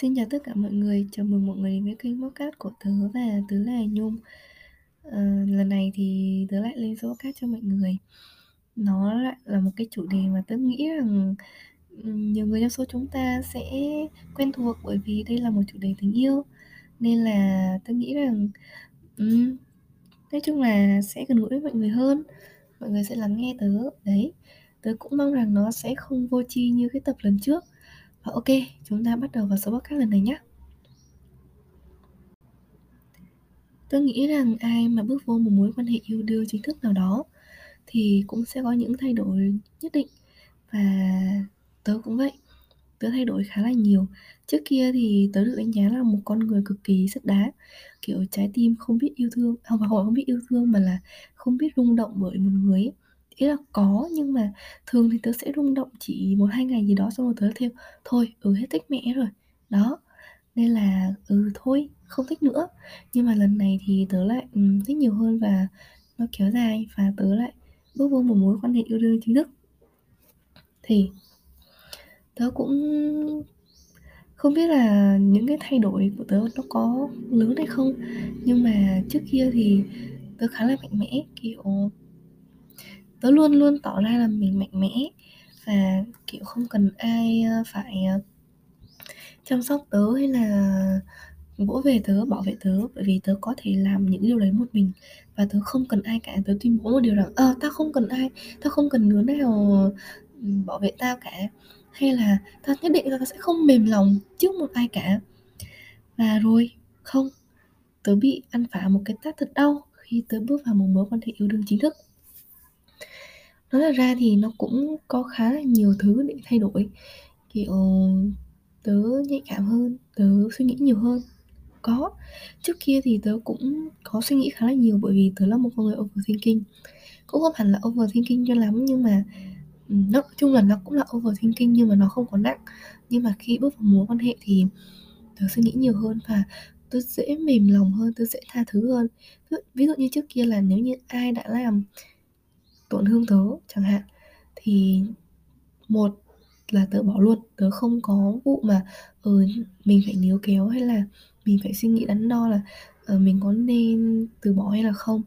Xin chào tất cả mọi người, chào mừng mọi người đến với kênh podcast của tớ và tớ là Nhung. À, Lần này thì tớ lại lên số podcast cho mọi người. Nó lại là một cái chủ đề mà tớ nghĩ rằng nhiều người trong số chúng ta sẽ quen thuộc bởi vì đây là một chủ đề tình yêu. Nên là tớ nghĩ rằng um, nói chung là sẽ gần gũi với mọi người hơn. Mọi người sẽ lắng nghe tớ, đấy Tớ cũng mong rằng nó sẽ không vô tri như cái tập lần trước và ok, chúng ta bắt đầu vào số podcast lần này nhé. Tôi nghĩ rằng ai mà bước vô một mối quan hệ yêu đương chính thức nào đó thì cũng sẽ có những thay đổi nhất định và tớ cũng vậy. Tớ thay đổi khá là nhiều. Trước kia thì tớ được đánh giá là một con người cực kỳ sắt đá, kiểu trái tim không biết yêu thương, à, không phải không biết yêu thương mà là không biết rung động bởi một người ấy ý là có nhưng mà thường thì tớ sẽ rung động chỉ một hai ngày gì đó xong rồi tớ theo thôi ừ hết thích mẹ rồi. Đó nên là ừ thôi không thích nữa. Nhưng mà lần này thì tớ lại um, thích nhiều hơn và nó kéo dài và tớ lại bước vô một mối quan hệ yêu đương chính thức. Thì tớ cũng không biết là những cái thay đổi của tớ nó có lớn hay không nhưng mà trước kia thì tớ khá là mạnh mẽ kiểu tớ luôn luôn tỏ ra là mình mạnh mẽ và kiểu không cần ai phải ờ, chăm sóc tớ hay là vỗ về tớ bảo vệ tớ. Bởi vì tớ có thể làm những điều đấy một mình và tớ không cần ai cả. Tớ tuyên bố một điều rằng ờ à, tao không cần ai tao không cần đứa nào ừ, bảo vệ tao cả. Hay là tao nhất định tao sẽ không mềm lòng trước một ai cả. Và rồi không tớ bị ăn phá một cái tát thật đau khi tớ bước vào một mối quan hệ yêu đương chính thức nói thật ra thì nó cũng có khá là nhiều thứ để thay đổi. Kiểu, tớ nhạy cảm hơn, tớ suy nghĩ nhiều hơn. Có. Trước kia thì tớ cũng có suy nghĩ khá là nhiều bởi vì tớ là một con người overthinking. Cũng không hẳn là overthinking cho lắm nhưng mà nói chung là nó cũng là overthinking nhưng mà nó không có nặng. Nhưng mà khi bước vào mối quan hệ thì tớ suy nghĩ nhiều hơn và tớ dễ mềm lòng hơn, tớ dễ tha thứ hơn. Ví dụ như trước kia là nếu như ai đã làm tổn thương tớ chẳng hạn thì một là tớ bỏ luôn tớ không có vụ mà ừ, mình phải níu kéo hay là mình phải suy nghĩ đắn đo là ừ, mình có nên từ bỏ hay là không.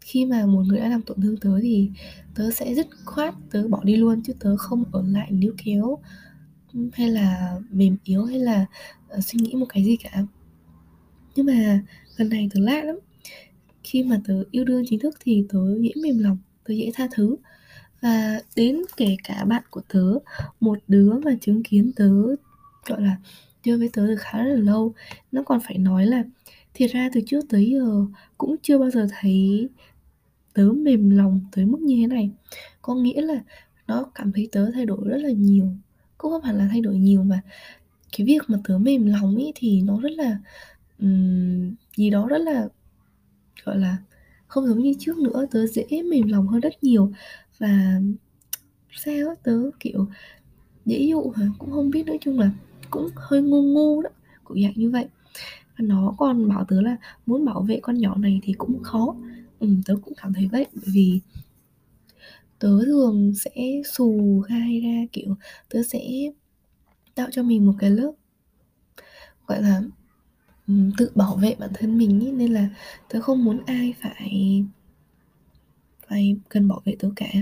Khi mà một người đã làm tổn thương tớ thì tớ sẽ dứt khoát tớ bỏ đi luôn chứ tớ không ở lại níu kéo ừ, hay là mềm yếu hay là uh, suy nghĩ một cái gì cả. Nhưng mà lần này tớ lạ lắm. Khi mà tớ yêu đương chính thức thì tớ dễ mềm lòng tớ dễ tha thứ. Và đến kể cả bạn của tớ một đứa mà chứng kiến tớ gọi là chơi với tớ được khá là lâu nó còn phải nói là thiệt ra từ trước tới giờ cũng chưa bao giờ thấy tớ mềm lòng tới mức như thế này. Có nghĩa là nó cảm thấy tớ thay đổi rất là nhiều cũng không hẳn là thay đổi nhiều mà cái việc mà tớ mềm lòng ý thì nó rất là um, gì đó rất là gọi là không giống như trước nữa tớ dễ mềm lòng hơn rất nhiều. Và sao tớ kiểu dễ dụ hả? Cũng không biết nói chung là cũng hơi ngu ngu đó cũng dạng như vậy. Và nó còn bảo tớ là muốn bảo vệ con nhỏ này thì cũng khó. Ừ, tớ cũng cảm thấy vậy bởi vì tớ thường sẽ xù gai ra kiểu tớ sẽ tạo cho mình một cái lớp gọi là tự bảo vệ bản thân mình ý, nên là tớ không muốn ai phải phải cần bảo vệ tớ cả.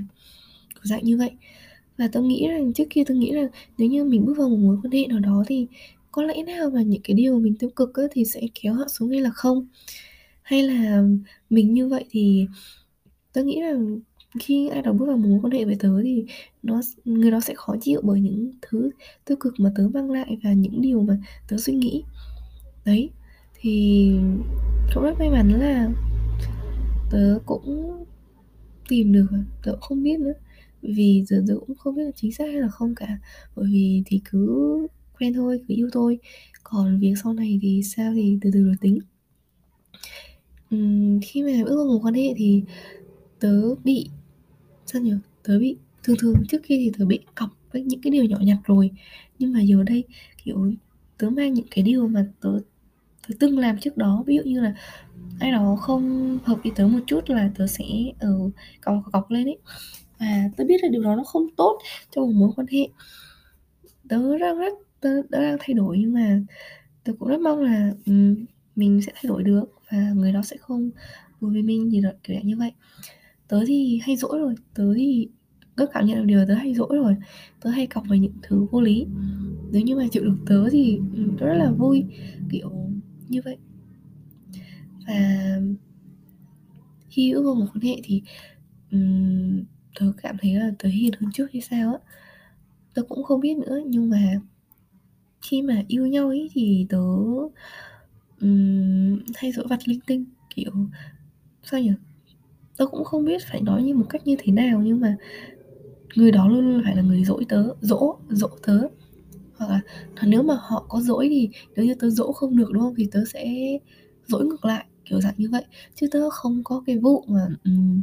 Dạng như vậy. Và tớ nghĩ rằng trước kia tớ nghĩ rằng nếu như mình bước vào một mối quan hệ nào đó thì có lẽ nào mà những cái điều mình tiêu cực ấy, thì sẽ kéo họ xuống hay là không? Hay là mình như vậy thì tớ nghĩ rằng khi ai đó bước vào một mối quan hệ với tớ thì nó người đó sẽ khó chịu bởi những thứ tiêu cực mà tớ mang lại và những điều mà tớ suy nghĩ đấy thì cũng rất may mắn là tớ cũng tìm được tớ cũng không biết nữa. Vì giờ tớ cũng không biết là chính xác hay là không cả. Bởi vì thì cứ quen thôi cứ yêu thôi. Còn việc sau này thì sao thì từ từ rồi tính. Uhm, khi mà bước vào một quan hệ thì tớ bị sao nhỉ? Tớ bị thường thường trước kia thì tớ bị cọc với những cái điều nhỏ nhặt rồi. Nhưng mà giờ đây kiểu tớ mang những cái điều mà tớ tớ từng làm trước đó ví dụ như là ai đó không hợp với tớ một chút là tớ sẽ ở ừ, cọc cọc lên ấy và tớ biết là điều đó nó không tốt cho một mối quan hệ tớ đang rất tớ tớ đang thay đổi nhưng mà tớ cũng rất mong là, um, mình sẽ thay đổi được và người đó sẽ không vui vì mình gì đó, kiểu như vậy. Tớ thì hay dỗi rồi, tớ thì tớ cảm nhận được điều là tớ hay dỗi rồi, tớ hay cọc về những thứ vô lý. Nếu như mà chịu được tớ thì, ừ, tớ rất là vui, kiểu như vậy. Và khi ước vào một quan hệ thì, um, tớ cảm thấy là tớ hiền hơn trước hay sao á. Tớ cũng không biết nữa, nhưng mà khi mà yêu nhau ấy thì tớ, um, hay dỗi vặt linh tinh, kiểu, sao nhỉ? Tớ cũng không biết phải nói như một cách như thế nào nhưng mà người đó luôn luôn phải là người dỗi tớ dỗ dỗ tớ. Hoặc là nếu mà họ có dỗi thì nếu như tớ dỗ không được, đúng không? Thì tớ sẽ dỗi ngược lại, kiểu dạng như vậy. Chứ tớ không có cái vụ mà, ừm,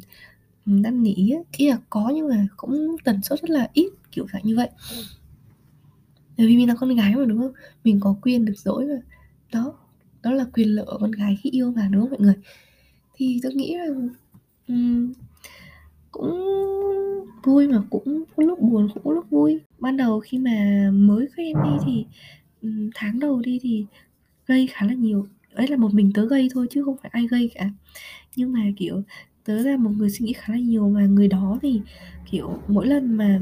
ừm, năn nỉ ý là có nhưng mà cũng tần suất rất là ít, kiểu dạng như vậy. Bởi vì mình là con gái mà, đúng không? Mình có quyền được dỗi mà. Đó, đó là quyền lợi của con gái khi yêu mà, đúng không mọi người? Thì tớ nghĩ là, um, cũng vui mà cũng có lúc buồn, cũng có lúc vui. Ban đầu khi mà mới quen đi thì, tháng đầu đi thì gây khá là nhiều, ấy là một mình tớ gây thôi chứ không phải ai gây cả. Nhưng mà, kiểu, tớ là một người suy nghĩ khá là nhiều mà người đó thì, kiểu, mỗi lần mà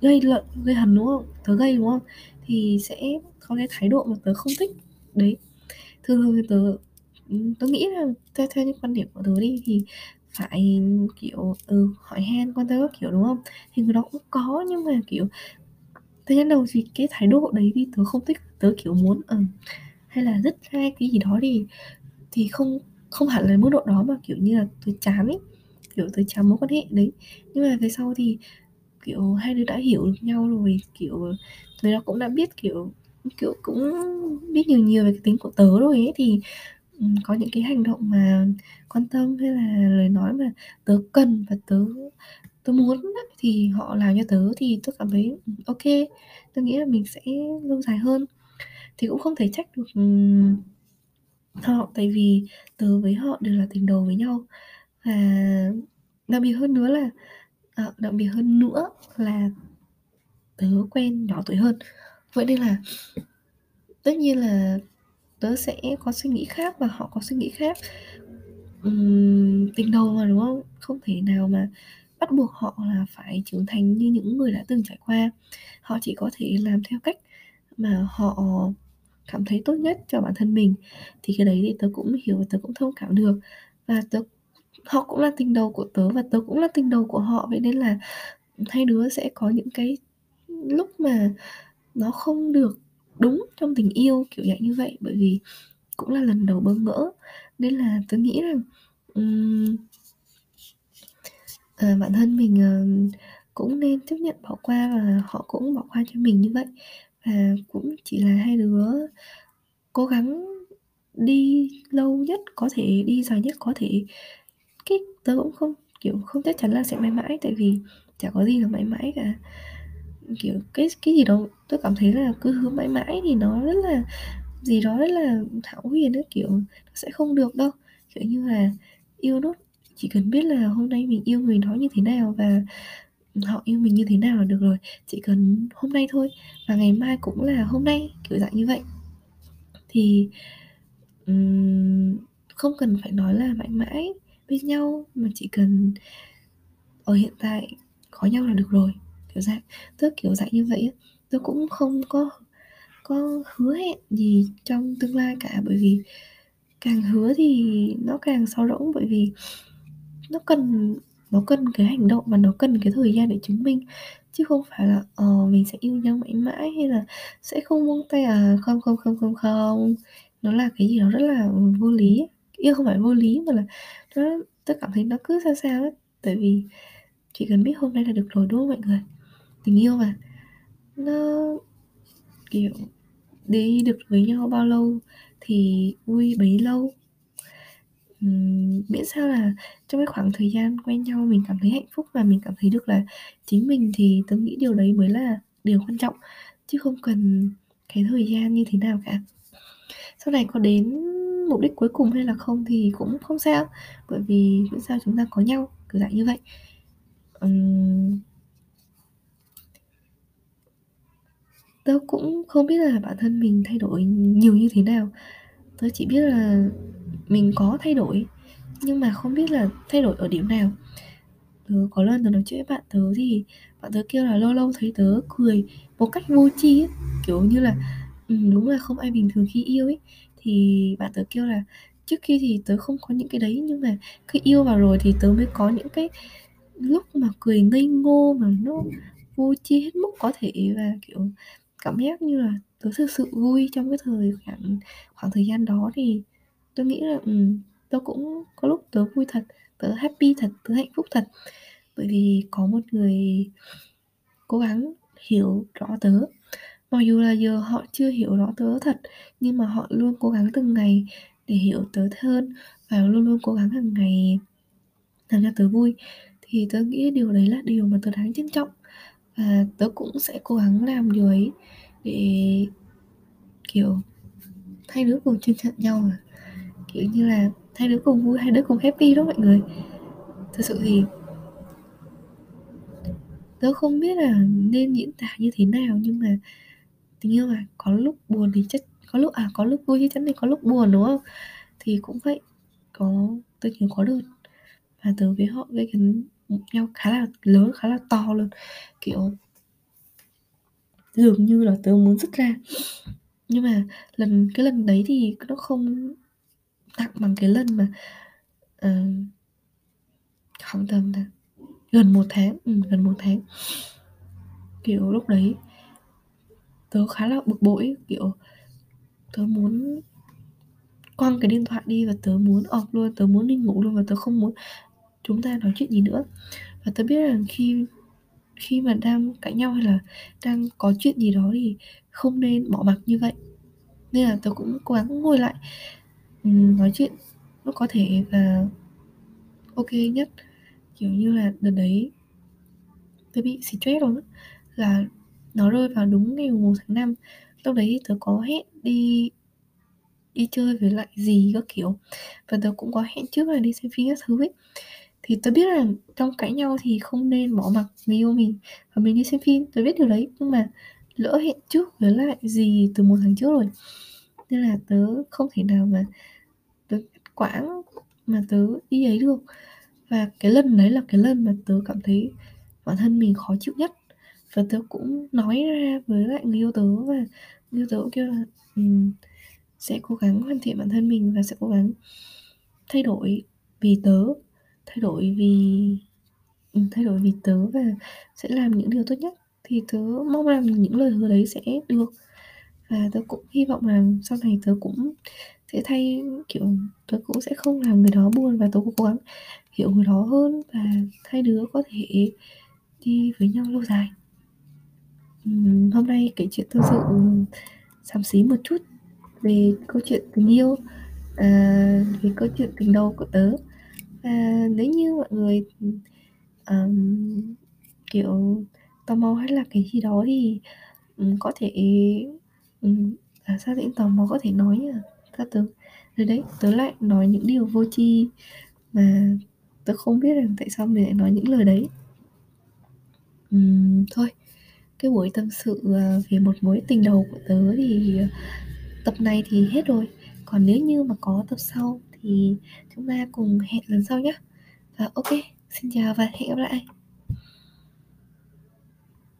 gây lợn gây hấn, đúng không? Tớ gây, đúng không? Thì sẽ có cái thái độ mà tớ không thích. Đấy, thường thường thì tớ, tớ nghĩ là theo theo những quan điểm của tớ đi thì phải, kiểu, ừ, hỏi han, quan tâm các kiểu, đúng không? Thì người đó cũng có nhưng mà, kiểu, thời gian đầu thì cái thái độ đấy thì tớ không thích, tớ, kiểu, muốn, ờ, hay là rất hay cái gì đó thì thì không không hẳn là mức độ đó mà, kiểu như là, tớ chán ấy, kiểu, tớ chán mối quan hệ đấy. Nhưng mà về sau thì, kiểu, hai đứa đã hiểu được nhau rồi, kiểu, người đó cũng đã biết, kiểu, kiểu, cũng biết nhiều nhiều về cái tính của tớ rồi ấy, thì, có những cái hành động mà quan tâm hay là lời nói mà tớ cần và tớ tớ muốn thì họ làm cho tớ thì tớ cảm thấy, ok tôi tớ nghĩ là mình sẽ lâu dài hơn. Thì cũng không thể trách được, họ, tại vì tớ với họ đều là tình đầu với nhau. Và đặc biệt hơn nữa là à, đặc biệt hơn nữa là tớ quen nhỏ tuổi hơn. Vậy nên là tất nhiên là tớ sẽ có suy nghĩ khác và họ có suy nghĩ khác. uhm, tình đầu mà, đúng không? Không thể nào mà bắt buộc họ là phải trưởng thành như những người đã từng trải qua. Họ chỉ có thể làm theo cách mà họ cảm thấy tốt nhất cho bản thân mình. Thì cái đấy thì tớ cũng hiểu và tớ cũng thông cảm được. Và tớ họ cũng là tình đầu của tớ và tớ cũng là tình đầu của họ, vậy nên là, hai đứa sẽ có những cái lúc mà nó không được đúng trong tình yêu, kiểu dạng như vậy. Bởi vì cũng là lần đầu bỡ ngỡ, nên là tôi nghĩ rằng, um, à, bản thân mình, uh, cũng nên chấp nhận bỏ qua và họ cũng bỏ qua cho mình như vậy. Và cũng chỉ là hai đứa cố gắng đi lâu nhất có thể, đi dài nhất có thể. Cái tớ cũng không, kiểu, không chắc chắn là sẽ mãi mãi, tại vì chả có gì là mãi mãi cả. Kiểu, cái cái gì đó tôi cảm thấy là cứ hứa mãi mãi thì nó rất là gì đó rất là thảo huyền ấy kiểu, nó sẽ không được đâu. Kiểu như là, yêu nó chỉ cần biết là hôm nay mình yêu người đó như thế nào và, họ yêu mình như thế nào là được rồi. Chỉ cần hôm nay thôi và ngày mai cũng là hôm nay, kiểu dạng như vậy. Thì, um, không cần phải nói là mãi mãi bên nhau, mà chỉ cần ở hiện tại có nhau là được rồi, kiểu dạng tức kiểu dạng như vậy á. tôi cũng không có có hứa hẹn gì trong tương lai cả, bởi vì càng hứa thì nó càng sáo rỗng, bởi vì nó cần nó cần cái hành động và nó cần cái thời gian để chứng minh. Chứ không phải là, ờ, mình sẽ yêu nhau mãi mãi hay là sẽ không buông tay à, không, không, không, không, không. Nó là cái gì đó rất là vô lý ấy. Yêu không phải vô lý mà là nó tôi cảm thấy nó cứ sao sao ấy. Tại vì chỉ cần biết hôm nay là được rồi, đúng không mọi người? Tình yêu mà, nó, kiểu, đi được với nhau bao lâu thì vui bấy lâu. Ừm, miễn sao là trong cái khoảng thời gian quen nhau mình cảm thấy hạnh phúc và mình cảm thấy được là chính mình thì tôi nghĩ điều đấy mới là điều quan trọng, chứ không cần cái thời gian như thế nào cả. Sau này có đến mục đích cuối cùng hay là không thì cũng không sao, bởi vì miễn sao chúng ta có nhau, kiểu dạng như vậy. Ừm. Tớ cũng không biết là bản thân mình thay đổi nhiều như thế nào, tớ chỉ biết là mình có thay đổi, nhưng mà không biết là thay đổi ở điểm nào. Tớ có lần tớ nói chuyện với bạn tớ thì bạn tớ kêu là lâu lâu thấy tớ cười một cách vô tri ấy, kiểu như là, ừ, đúng là không ai bình thường khi yêu ấy. Thì bạn tớ kêu là trước kia thì tớ không có những cái đấy, nhưng mà khi yêu vào rồi thì tớ mới có những cái lúc mà cười ngây ngô mà nó vô tri hết mức có thể và, kiểu, cảm giác như là tớ thực sự vui trong cái thời khoảng khoảng thời gian đó thì tôi nghĩ là, um, tớ cũng có lúc tớ vui thật, tớ happy thật, tớ hạnh phúc thật. Bởi vì có một người cố gắng hiểu rõ tớ. Mặc dù là giờ họ chưa hiểu rõ tớ thật, nhưng mà họ luôn cố gắng từng ngày để hiểu tớ hơn và luôn luôn cố gắng hàng ngày làm cho tớ vui. Thì tớ nghĩ điều đấy là điều mà tớ đáng trân trọng và tớ cũng sẽ cố gắng làm điều ấy để, kiểu, hai đứa cùng trân trọng nhau à. Kiểu như là, hai đứa cùng vui, hai đứa cùng happy đó mọi người. thật sự thì tớ không biết là nên diễn tả như thế nào nhưng mà tình yêu mà, có lúc buồn thì chắc có lúc à, có lúc vui chắc chắn thì có lúc buồn, đúng không? Thì cũng vậy, có tớ nhớ có được và tớ với họ gây gắn nhau khá là lớn, khá là to luôn, kiểu dường như là tớ muốn dứt ra. Nhưng mà lần cái lần đấy thì nó không nặng bằng cái lần mà, uh, khoảng tầm là gần một tháng, ừ, gần một tháng. Kiểu, lúc đấy tớ khá là bực bội kiểu, tớ muốn quăng cái điện thoại đi và tớ muốn off luôn, tớ muốn đi ngủ luôn và tớ không muốn chúng ta nói chuyện gì nữa. Và tớ biết rằng khi khi mà đang cãi nhau hay là đang có chuyện gì đó thì không nên bỏ mặc như vậy. Nên là tớ cũng cố gắng ngồi lại, nói chuyện lúc có thể và ok nhất. Kiểu như là, đợt đấy tớ bị stress luôn là nó rơi vào đúng ngày mùng 1 tháng 5. Lúc đấy tớ có hẹn đi đi chơi với lại gì các kiểu, và tớ cũng có hẹn trước là đi xem phim các thứ ấy. Thì tớ biết là trong cãi nhau thì không nên bỏ mặc người yêu mình và mình đi xem phim, tớ biết điều đấy, nhưng mà lỡ hẹn trước với lại gì từ một tháng trước rồi, nên là tớ không thể nào mà tớ quãng mà tớ đi ấy được. Và cái lần đấy là cái lần mà tớ cảm thấy bản thân mình khó chịu nhất. Và tớ cũng nói ra với lại người yêu tớ và người yêu tớ cũng kêu là, um, sẽ cố gắng hoàn thiện bản thân mình và sẽ cố gắng thay đổi vì tớ, thay đổi vì ừ, thay đổi vì tớ và sẽ làm những điều tốt nhất. Thì tớ mong rằng những lời hứa đấy sẽ được và tớ cũng hy vọng rằng sau này tớ cũng sẽ thay kiểu, tớ cũng sẽ không làm người đó buồn và tớ cũng cố gắng hiểu người đó hơn và hai đứa có thể đi với nhau lâu dài. uhm, hôm nay kể chuyện tâm sự xám xí một chút về câu chuyện tình yêu, à, về câu chuyện tình đầu của tớ. Và nếu như mọi người, um, kiểu, tò mò hay là cái gì đó thì, um, có thể, um, à, sao tĩnh tò mò có thể nói nhỉ cho tớ. Rồi đấy, tớ lại nói những điều vô tri mà tớ không biết rằng tại sao mình lại nói những lời đấy. um, thôi, cái buổi tâm sự, à, về một mối tình đầu của tớ thì, à, tập này thì hết rồi. Còn nếu như mà có tập sau thì chúng ta cùng hẹn lần sau nhé Và ok, xin chào và hẹn gặp lại.